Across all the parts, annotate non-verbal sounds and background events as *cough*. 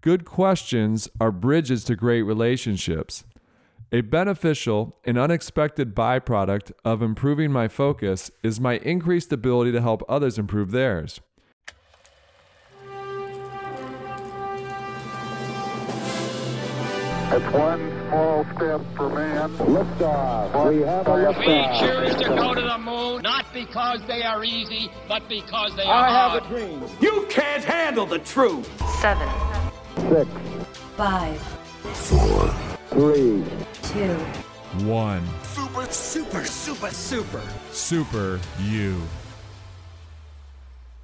Good questions are bridges to great relationships. A beneficial and unexpected byproduct of improving my focus is my increased ability to help others improve theirs. It's one small step for man. Liftoff. We have a We We choose to go to the moon not because they are easy, but because they are I hard. have a dream. You can't handle the truth. seven, Six, five, three, two, One. Super, super, super, super. Super you.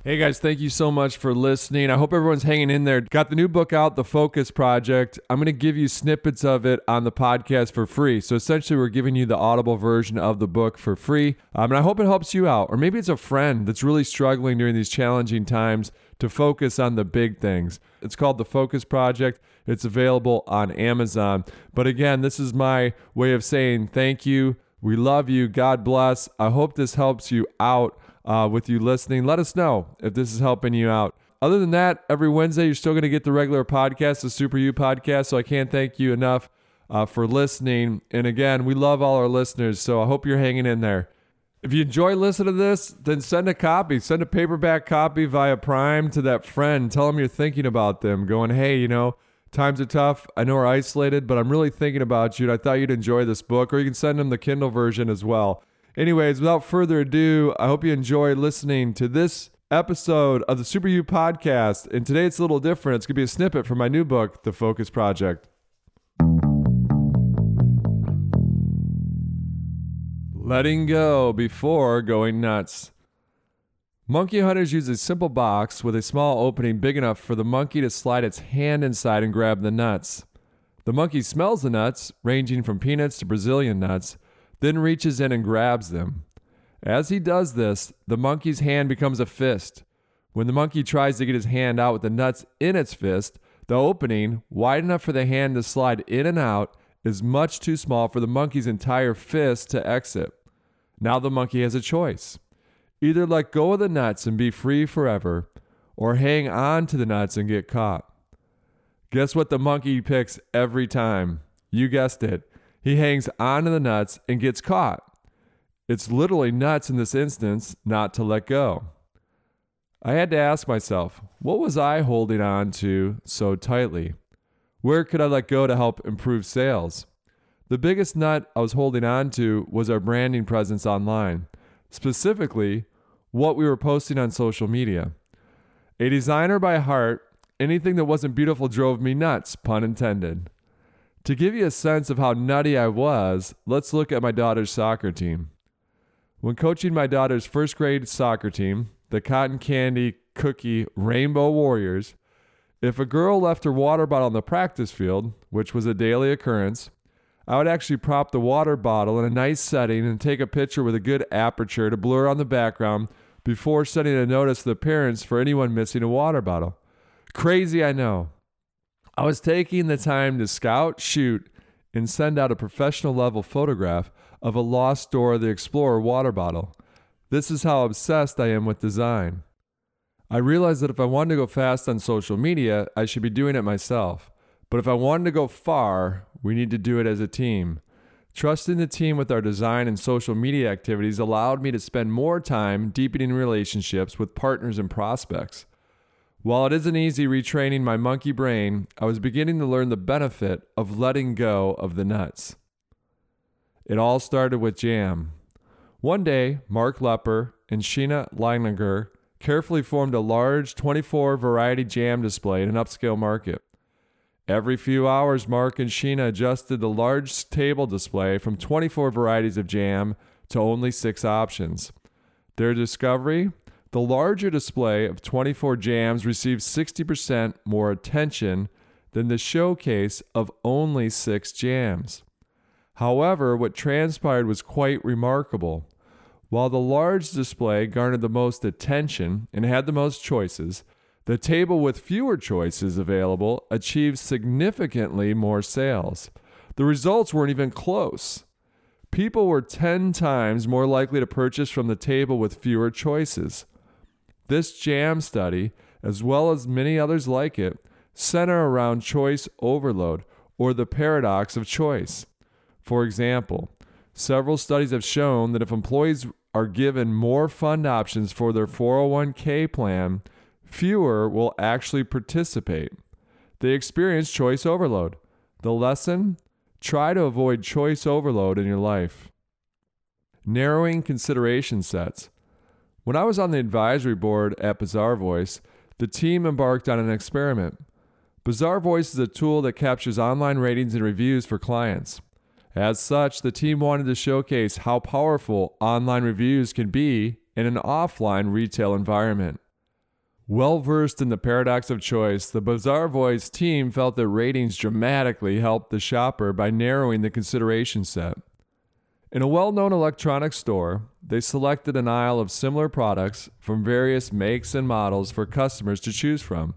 Hey guys, thank you so much for listening. I hope everyone's hanging in there. Got the new book out, The Focus Project. I'm going to give you snippets of it on the podcast for free. So essentially, we're giving you the audible version of the book for free. Um, and I hope it helps you out. Or maybe it's a friend that's really struggling during these challenging times to focus on the big things. It's called The Focus Project. It's available on Amazon. But again, this is my way of saying thank you. We love you. God bless. I hope this helps you out uh, with you listening. Let us know if this is helping you out. Other than that, every Wednesday, you're still going to get the regular podcast, the Super You podcast. So I can't thank you enough uh, for listening. And again, we love all our listeners. So I hope you're hanging in there. If you enjoy listening to this, then send a copy. Send a paperback copy via Prime to that friend. Tell them you're thinking about them, going, hey, you know, times are tough. I know we're isolated, but I'm really thinking about you. And I thought you'd enjoy this book. Or you can send them the Kindle version as well. Anyways, without further ado, I hope you enjoy listening to this episode of the Super You podcast. And today it's a little different. It's going to be a snippet from my new book, The Focus Project. Letting go before going nuts. Monkey hunters use a simple box with a small opening big enough for the monkey to slide its hand inside and grab the nuts. The monkey smells the nuts, ranging from peanuts to Brazilian nuts, then reaches in and grabs them. As he does this, the monkey's hand becomes a fist. When the monkey tries to get his hand out with the nuts in its fist, the opening, wide enough for the hand to slide in and out, is much too small for the monkey's entire fist to exit. Now the monkey has a choice. Either let go of the nuts and be free forever, or hang on to the nuts and get caught. Guess what the monkey picks every time? You guessed it. He hangs on to the nuts and gets caught. It's literally nuts in this instance not to let go. I had to ask myself, what was I holding on to so tightly? Where could I let go to help improve sales? The biggest nut I was holding on to was our branding presence online, specifically, what we were posting on social media. A designer by heart, anything that wasn't beautiful drove me nuts, pun intended. To give you a sense of how nutty I was, let's look at my daughter's soccer team. When coaching my daughter's first grade soccer team, the Cotton Candy Cookie Rainbow Warriors, if a girl left her water bottle on the practice field, which was a daily occurrence, I would actually prop the water bottle in a nice setting and take a picture with a good aperture to blur on the background before sending a notice to the parents for anyone missing a water bottle. Crazy, I know. I was taking the time to scout, shoot, and send out a professional level photograph of a lost Dora the Explorer water bottle. This is how obsessed I am with design. I realized that if I wanted to go fast on social media, I should be doing it myself. But if I wanted to go far, we need to do it as a team. Trusting the team with our design and social media activities allowed me to spend more time deepening relationships with partners and prospects. While it isn't easy retraining my monkey brain, I was beginning to learn the benefit of letting go of the nuts. It all started with jam. One day, Mark Lepper and Sheena Iyengar carefully formed a large 24 variety jam display in an upscale market. Every few hours, Mark and Sheena adjusted the large table display from 24 varieties of jam to only six options. Their discovery? The larger display of 24 jams received 60% more attention than the showcase of only six jams. However, what transpired was quite remarkable. While the large display garnered the most attention and had the most choices, the table with fewer choices available achieved significantly more sales. The results weren't even close. People were 10 times more likely to purchase from the table with fewer choices. This jam study, as well as many others like it, center around choice overload or the paradox of choice. For example, several studies have shown that if employees are given more fund options for their 401k plan, fewer will actually participate. They experience choice overload. The lesson? Try to avoid choice overload in your life. Narrowing consideration sets. When I was on the advisory board at Bazaarvoice, the team embarked on an experiment. Bazaarvoice is a tool that captures online ratings and reviews for clients. As such, the team wanted to showcase how powerful online reviews can be in an offline retail environment. Well versed in the paradox of choice, the Bazaarvoice team felt that ratings dramatically helped the shopper by narrowing the consideration set. In a well known electronics store, they selected an aisle of similar products from various makes and models for customers to choose from.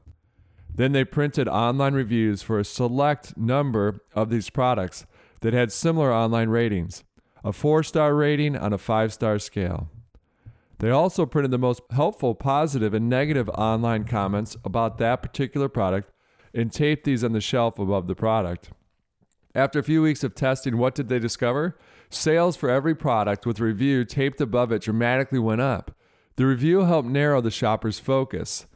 Then they printed online reviews for a select number of these products that had similar online ratings, a four star rating on a five star scale. They also printed the most helpful positive and negative online comments about that particular product and taped these on the shelf above the product. After a few weeks of testing, what did they discover? Sales for every product with review taped above it dramatically went up. The review helped narrow the shopper's focus.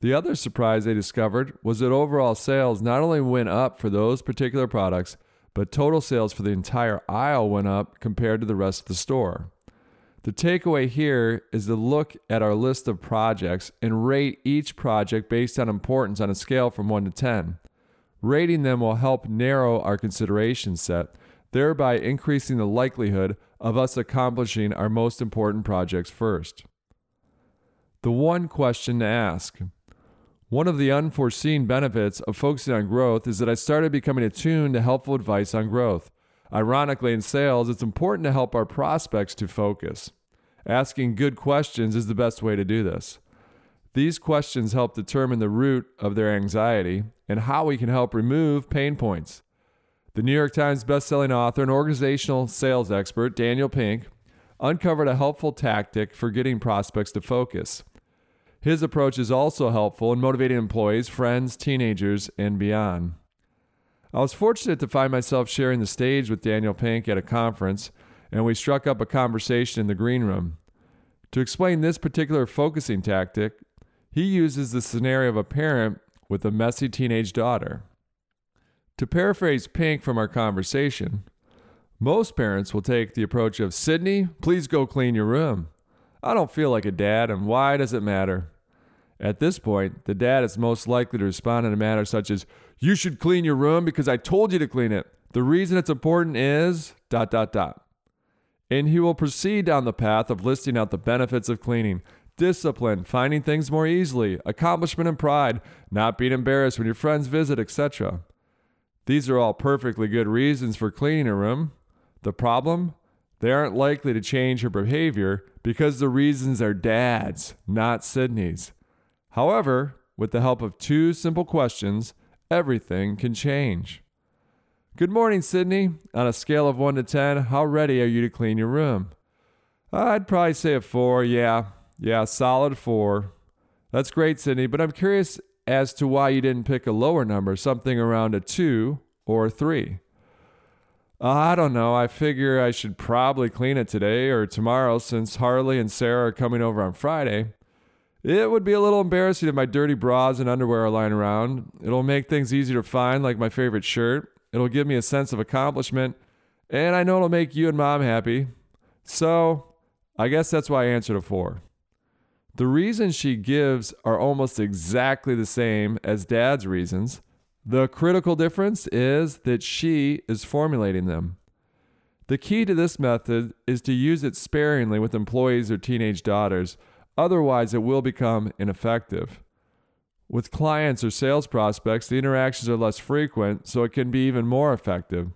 The other surprise they discovered was that overall sales not only went up for those particular products, but total sales for the entire aisle went up compared to the rest of the store. The takeaway here is to look at our list of projects and rate each project based on importance on a scale from 1 to 10. Rating them will help narrow our consideration set, thereby increasing the likelihood of us accomplishing our most important projects first. The one question to ask. One of the unforeseen benefits of focusing on growth is that I started becoming attuned to helpful advice on growth. Ironically, in sales, it's important to help our prospects to focus. Asking good questions is the best way to do this. These questions help determine the root of their anxiety and how we can help remove pain points. The New York Times bestselling author and organizational sales expert Daniel Pink uncovered a helpful tactic for getting prospects to focus. His approach is also helpful in motivating employees, friends, teenagers, and beyond. I was fortunate to find myself sharing the stage with Daniel Pink at a conference, and we struck up a conversation in the green room. To explain this particular focusing tactic, he uses the scenario of a parent with a messy teenage daughter. To paraphrase Pink from our conversation, most parents will take the approach of Sydney, please go clean your room. I don't feel like a dad, and why does it matter? At this point, the dad is most likely to respond in a manner such as, You should clean your room because I told you to clean it. The reason it's important is dot dot dot. And he will proceed down the path of listing out the benefits of cleaning discipline, finding things more easily, accomplishment and pride, not being embarrassed when your friends visit, etc. These are all perfectly good reasons for cleaning a room. The problem? They aren't likely to change her behavior because the reasons are dad's, not Sydney's. However, with the help of two simple questions, everything can change. Good morning, Sydney. On a scale of 1 to 10, how ready are you to clean your room? I'd probably say a 4, yeah. Yeah, solid 4. That's great, Sydney, but I'm curious as to why you didn't pick a lower number, something around a 2 or a 3. Uh, I don't know. I figure I should probably clean it today or tomorrow since Harley and Sarah are coming over on Friday. It would be a little embarrassing if my dirty bras and underwear are lying around. It'll make things easier to find, like my favorite shirt. It'll give me a sense of accomplishment, and I know it'll make you and mom happy. So, I guess that's why I answered a four. The reasons she gives are almost exactly the same as dad's reasons. The critical difference is that she is formulating them. The key to this method is to use it sparingly with employees or teenage daughters Otherwise, it will become ineffective. With clients or sales prospects, the interactions are less frequent, so it can be even more effective.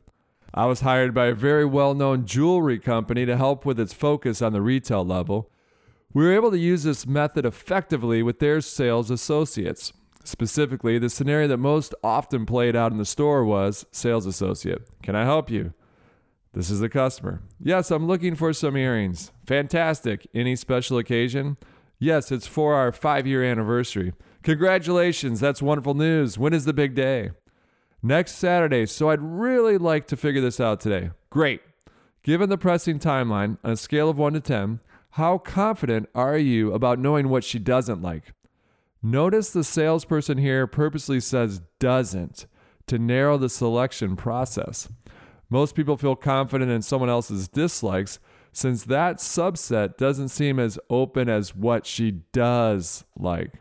I was hired by a very well known jewelry company to help with its focus on the retail level. We were able to use this method effectively with their sales associates. Specifically, the scenario that most often played out in the store was sales associate. Can I help you? This is the customer. Yes, I'm looking for some earrings. Fantastic. Any special occasion? Yes, it's for our five year anniversary. Congratulations, that's wonderful news. When is the big day? Next Saturday, so I'd really like to figure this out today. Great. Given the pressing timeline on a scale of 1 to 10, how confident are you about knowing what she doesn't like? Notice the salesperson here purposely says doesn't to narrow the selection process. Most people feel confident in someone else's dislikes since that subset doesn't seem as open as what she does like.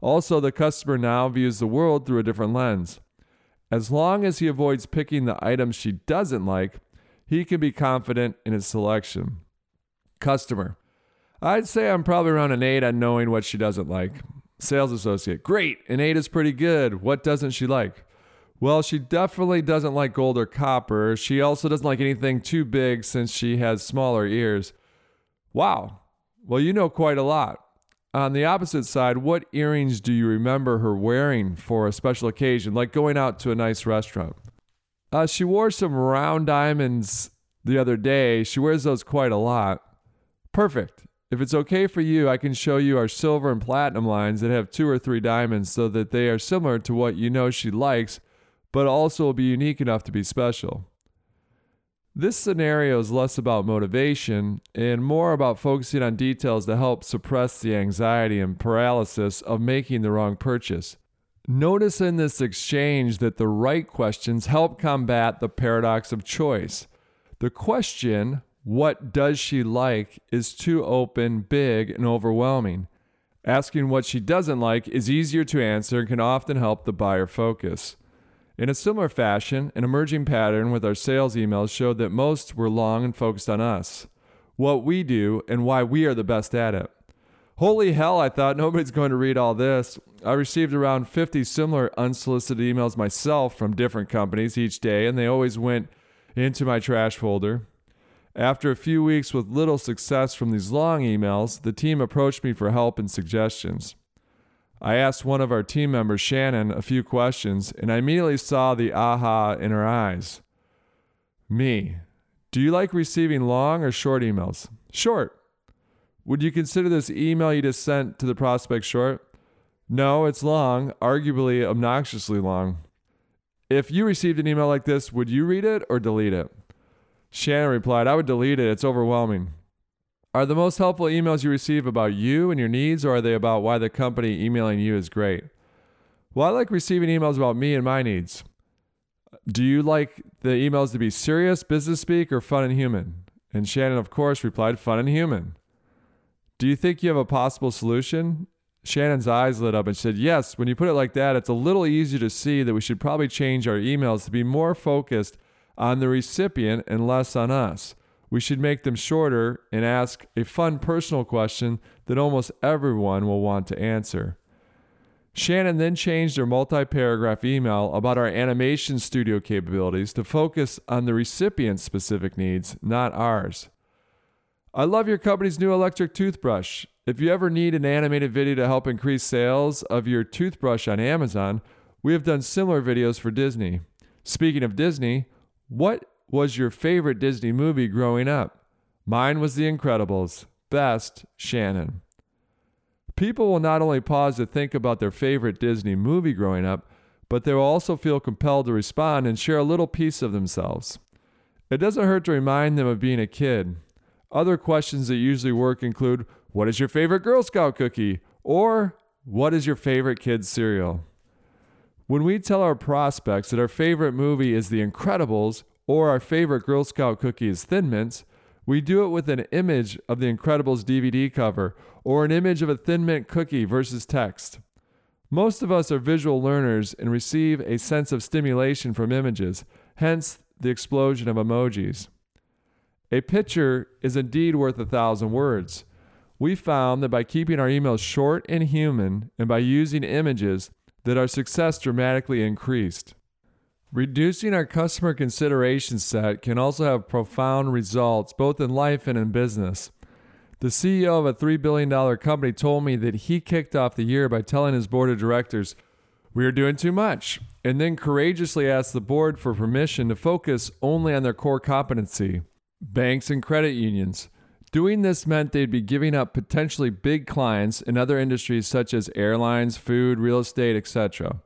Also, the customer now views the world through a different lens. As long as he avoids picking the items she doesn't like, he can be confident in his selection. Customer. I'd say I'm probably around an 8 on knowing what she doesn't like. Sales associate. Great, an 8 is pretty good. What doesn't she like? Well, she definitely doesn't like gold or copper. She also doesn't like anything too big since she has smaller ears. Wow. Well, you know quite a lot. On the opposite side, what earrings do you remember her wearing for a special occasion, like going out to a nice restaurant? Uh, she wore some round diamonds the other day. She wears those quite a lot. Perfect. If it's okay for you, I can show you our silver and platinum lines that have two or three diamonds so that they are similar to what you know she likes, but also will be unique enough to be special. This scenario is less about motivation and more about focusing on details to help suppress the anxiety and paralysis of making the wrong purchase. Notice in this exchange that the right questions help combat the paradox of choice. The question, what does she like, is too open, big, and overwhelming. Asking what she doesn't like is easier to answer and can often help the buyer focus. In a similar fashion, an emerging pattern with our sales emails showed that most were long and focused on us, what we do, and why we are the best at it. Holy hell, I thought *laughs* nobody's going to read all this. I received around 50 similar unsolicited emails myself from different companies each day, and they always went into my trash folder. After a few weeks with little success from these long emails, the team approached me for help and suggestions. I asked one of our team members, Shannon, a few questions, and I immediately saw the aha in her eyes. Me. Do you like receiving long or short emails? Short. Would you consider this email you just sent to the prospect short? No, it's long, arguably obnoxiously long. If you received an email like this, would you read it or delete it? Shannon replied, I would delete it. It's overwhelming. Are the most helpful emails you receive about you and your needs, or are they about why the company emailing you is great? Well, I like receiving emails about me and my needs. Do you like the emails to be serious, business speak, or fun and human? And Shannon, of course, replied, fun and human. Do you think you have a possible solution? Shannon's eyes lit up and said, Yes, when you put it like that, it's a little easier to see that we should probably change our emails to be more focused on the recipient and less on us. We should make them shorter and ask a fun personal question that almost everyone will want to answer. Shannon then changed her multi paragraph email about our animation studio capabilities to focus on the recipient's specific needs, not ours. I love your company's new electric toothbrush. If you ever need an animated video to help increase sales of your toothbrush on Amazon, we have done similar videos for Disney. Speaking of Disney, what was your favorite Disney movie growing up? Mine was The Incredibles. Best, Shannon. People will not only pause to think about their favorite Disney movie growing up, but they will also feel compelled to respond and share a little piece of themselves. It doesn't hurt to remind them of being a kid. Other questions that usually work include What is your favorite Girl Scout cookie? or What is your favorite kid's cereal? When we tell our prospects that our favorite movie is The Incredibles or our favorite Girl Scout cookie is Thin Mints, we do it with an image of the Incredibles DVD cover or an image of a Thin Mint cookie versus text. Most of us are visual learners and receive a sense of stimulation from images, hence the explosion of emojis. A picture is indeed worth a thousand words. We found that by keeping our emails short and human and by using images, that our success dramatically increased. Reducing our customer consideration set can also have profound results both in life and in business. The CEO of a $3 billion company told me that he kicked off the year by telling his board of directors, We are doing too much, and then courageously asked the board for permission to focus only on their core competency banks and credit unions. Doing this meant they'd be giving up potentially big clients in other industries such as airlines, food, real estate, etc.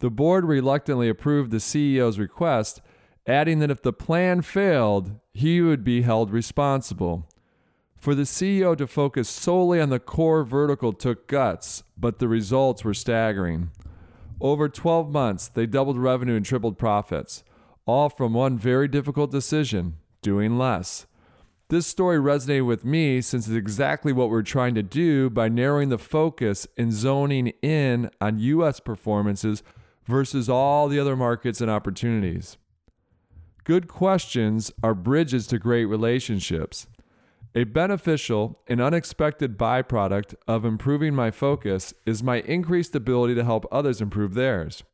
The board reluctantly approved the CEO's request, adding that if the plan failed, he would be held responsible. For the CEO to focus solely on the core vertical took guts, but the results were staggering. Over 12 months, they doubled revenue and tripled profits, all from one very difficult decision doing less. This story resonated with me since it's exactly what we're trying to do by narrowing the focus and zoning in on U.S. performances versus all the other markets and opportunities. Good questions are bridges to great relationships. A beneficial and unexpected byproduct of improving my focus is my increased ability to help others improve theirs.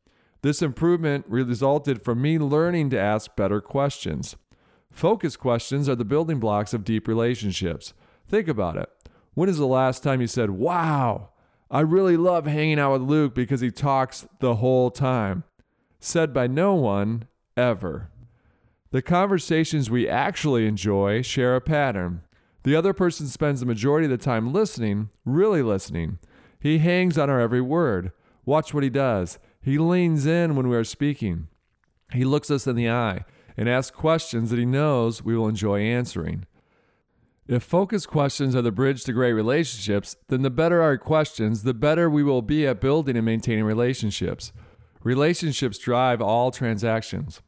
This improvement resulted from me learning to ask better questions. Focus questions are the building blocks of deep relationships. Think about it. When is the last time you said, Wow, I really love hanging out with Luke because he talks the whole time? Said by no one ever. The conversations we actually enjoy share a pattern. The other person spends the majority of the time listening, really listening. He hangs on our every word. Watch what he does. He leans in when we are speaking. He looks us in the eye and ask questions that he knows we will enjoy answering. If focused questions are the bridge to great relationships, then the better our questions, the better we will be at building and maintaining relationships. Relationships drive all transactions.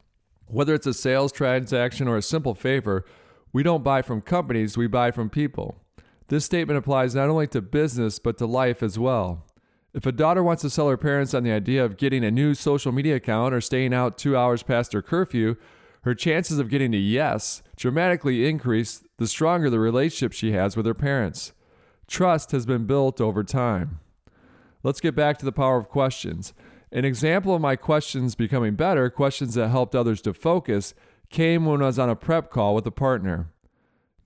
Whether it's a sales transaction or a simple favor, we don't buy from companies, we buy from people. This statement applies not only to business, but to life as well. If a daughter wants to sell her parents on the idea of getting a new social media account or staying out two hours past her curfew, her chances of getting a yes dramatically increase the stronger the relationship she has with her parents. Trust has been built over time. Let's get back to the power of questions. An example of my questions becoming better, questions that helped others to focus, came when I was on a prep call with a partner.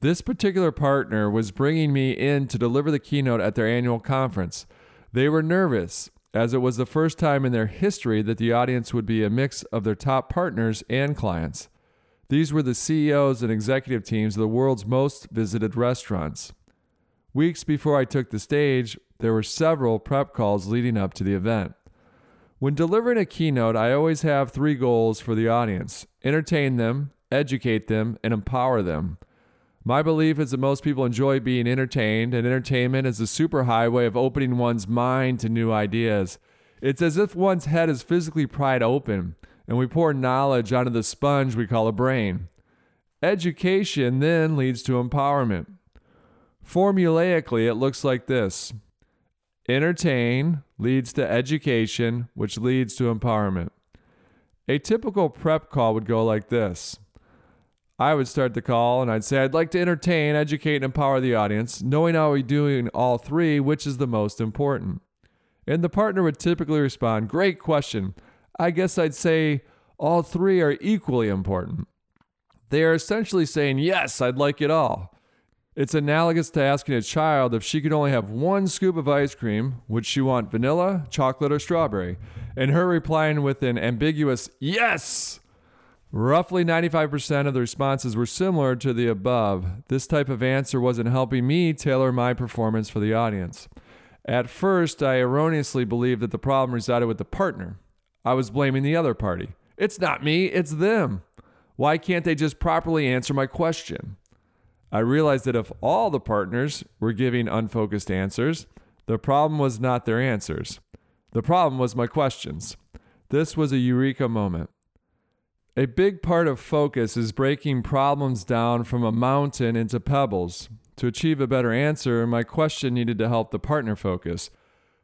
This particular partner was bringing me in to deliver the keynote at their annual conference. They were nervous as it was the first time in their history that the audience would be a mix of their top partners and clients. These were the CEOs and executive teams of the world's most visited restaurants. Weeks before I took the stage, there were several prep calls leading up to the event. When delivering a keynote, I always have three goals for the audience entertain them, educate them, and empower them. My belief is that most people enjoy being entertained, and entertainment is the superhighway of opening one's mind to new ideas. It's as if one's head is physically pried open, and we pour knowledge onto the sponge we call a brain. Education then leads to empowerment. Formulaically, it looks like this entertain leads to education, which leads to empowerment. A typical prep call would go like this I would start the call and I'd say, I'd like to entertain, educate, and empower the audience, knowing how we're doing all three, which is the most important. And the partner would typically respond, Great question. I guess I'd say all three are equally important. They are essentially saying, Yes, I'd like it all. It's analogous to asking a child if she could only have one scoop of ice cream, would she want vanilla, chocolate, or strawberry? And her replying with an ambiguous yes. Roughly 95% of the responses were similar to the above. This type of answer wasn't helping me tailor my performance for the audience. At first, I erroneously believed that the problem resided with the partner. I was blaming the other party. It's not me, it's them. Why can't they just properly answer my question? I realized that if all the partners were giving unfocused answers, the problem was not their answers. The problem was my questions. This was a eureka moment. A big part of focus is breaking problems down from a mountain into pebbles. To achieve a better answer, my question needed to help the partner focus.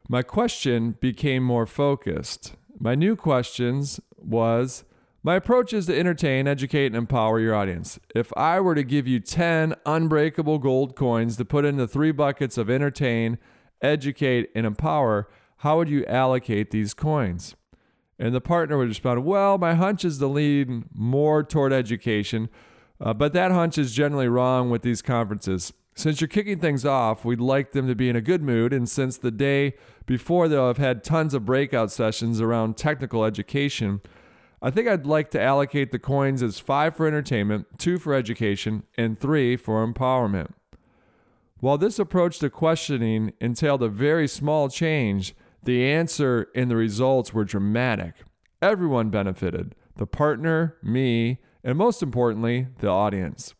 My question became more focused. My new questions was my approach is to entertain, educate, and empower your audience. If I were to give you 10 unbreakable gold coins to put in the three buckets of entertain, educate, and empower, how would you allocate these coins? And the partner would respond, Well, my hunch is to lean more toward education, uh, but that hunch is generally wrong with these conferences. Since you're kicking things off, we'd like them to be in a good mood, and since the day before they'll have had tons of breakout sessions around technical education, I think I'd like to allocate the coins as five for entertainment, two for education, and three for empowerment. While this approach to questioning entailed a very small change, the answer and the results were dramatic. Everyone benefited the partner, me, and most importantly, the audience.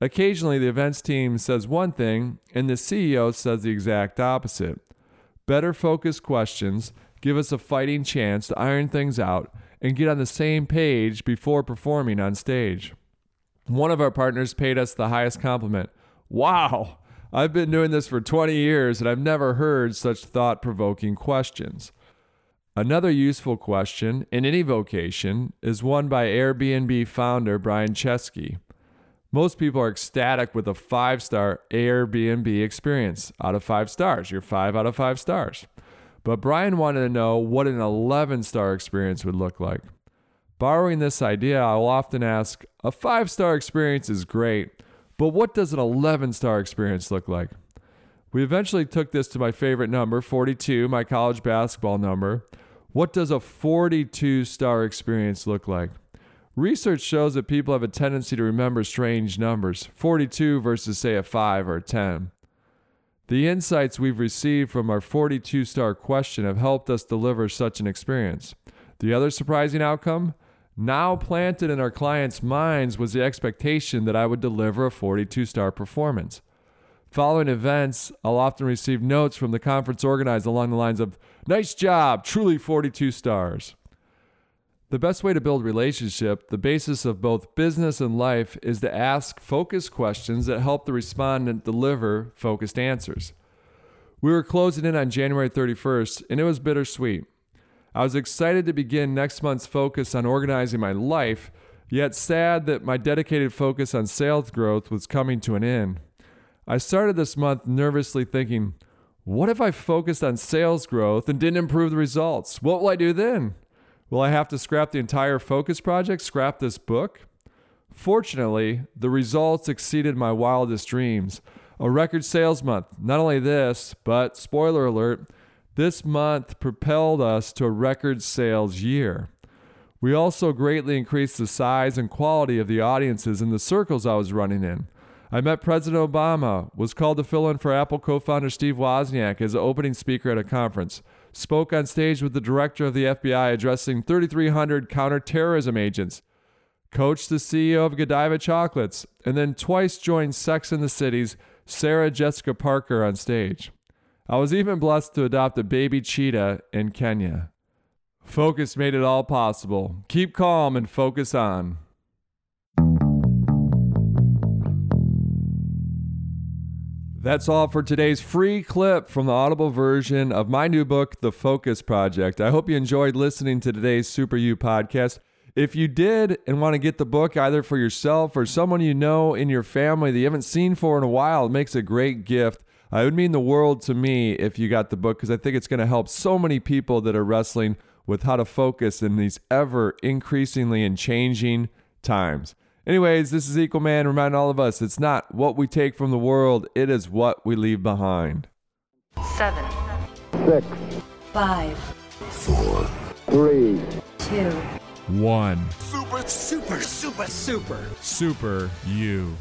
Occasionally, the events team says one thing and the CEO says the exact opposite. Better focused questions give us a fighting chance to iron things out and get on the same page before performing on stage. One of our partners paid us the highest compliment Wow, I've been doing this for 20 years and I've never heard such thought provoking questions. Another useful question in any vocation is one by Airbnb founder Brian Chesky. Most people are ecstatic with a five star Airbnb experience. Out of five stars, you're five out of five stars. But Brian wanted to know what an 11 star experience would look like. Borrowing this idea, I will often ask a five star experience is great, but what does an 11 star experience look like? We eventually took this to my favorite number, 42, my college basketball number. What does a 42 star experience look like? Research shows that people have a tendency to remember strange numbers 42 versus, say, a 5 or a 10. The insights we've received from our 42 star question have helped us deliver such an experience. The other surprising outcome? Now planted in our clients' minds was the expectation that I would deliver a 42 star performance. Following events, I'll often receive notes from the conference organizer along the lines of, Nice job, truly 42 stars. The best way to build relationship, the basis of both business and life, is to ask focused questions that help the respondent deliver focused answers. We were closing in on January 31st, and it was bittersweet. I was excited to begin next month's focus on organizing my life, yet sad that my dedicated focus on sales growth was coming to an end. I started this month nervously thinking, what if I focused on sales growth and didn't improve the results? What will I do then? Will I have to scrap the entire focus project, scrap this book? Fortunately, the results exceeded my wildest dreams. A record sales month. Not only this, but spoiler alert, this month propelled us to a record sales year. We also greatly increased the size and quality of the audiences in the circles I was running in. I met President Obama, was called to fill in for Apple co founder Steve Wozniak as an opening speaker at a conference spoke on stage with the director of the FBI addressing 3,300 counterterrorism agents, coached the CEO of Godiva Chocolates, and then twice joined Sex and the City's Sarah Jessica Parker on stage. I was even blessed to adopt a baby cheetah in Kenya. Focus made it all possible. Keep calm and focus on. That's all for today's free clip from the Audible version of my new book, The Focus Project. I hope you enjoyed listening to today's Super You podcast. If you did and want to get the book either for yourself or someone you know in your family that you haven't seen for in a while, it makes a great gift. Uh, it would mean the world to me if you got the book because I think it's going to help so many people that are wrestling with how to focus in these ever increasingly and changing times. Anyways, this is Equalman reminding all of us it's not what we take from the world, it is what we leave behind. Seven, six, five, four, three, two, One. Super, super, super, super. Super you.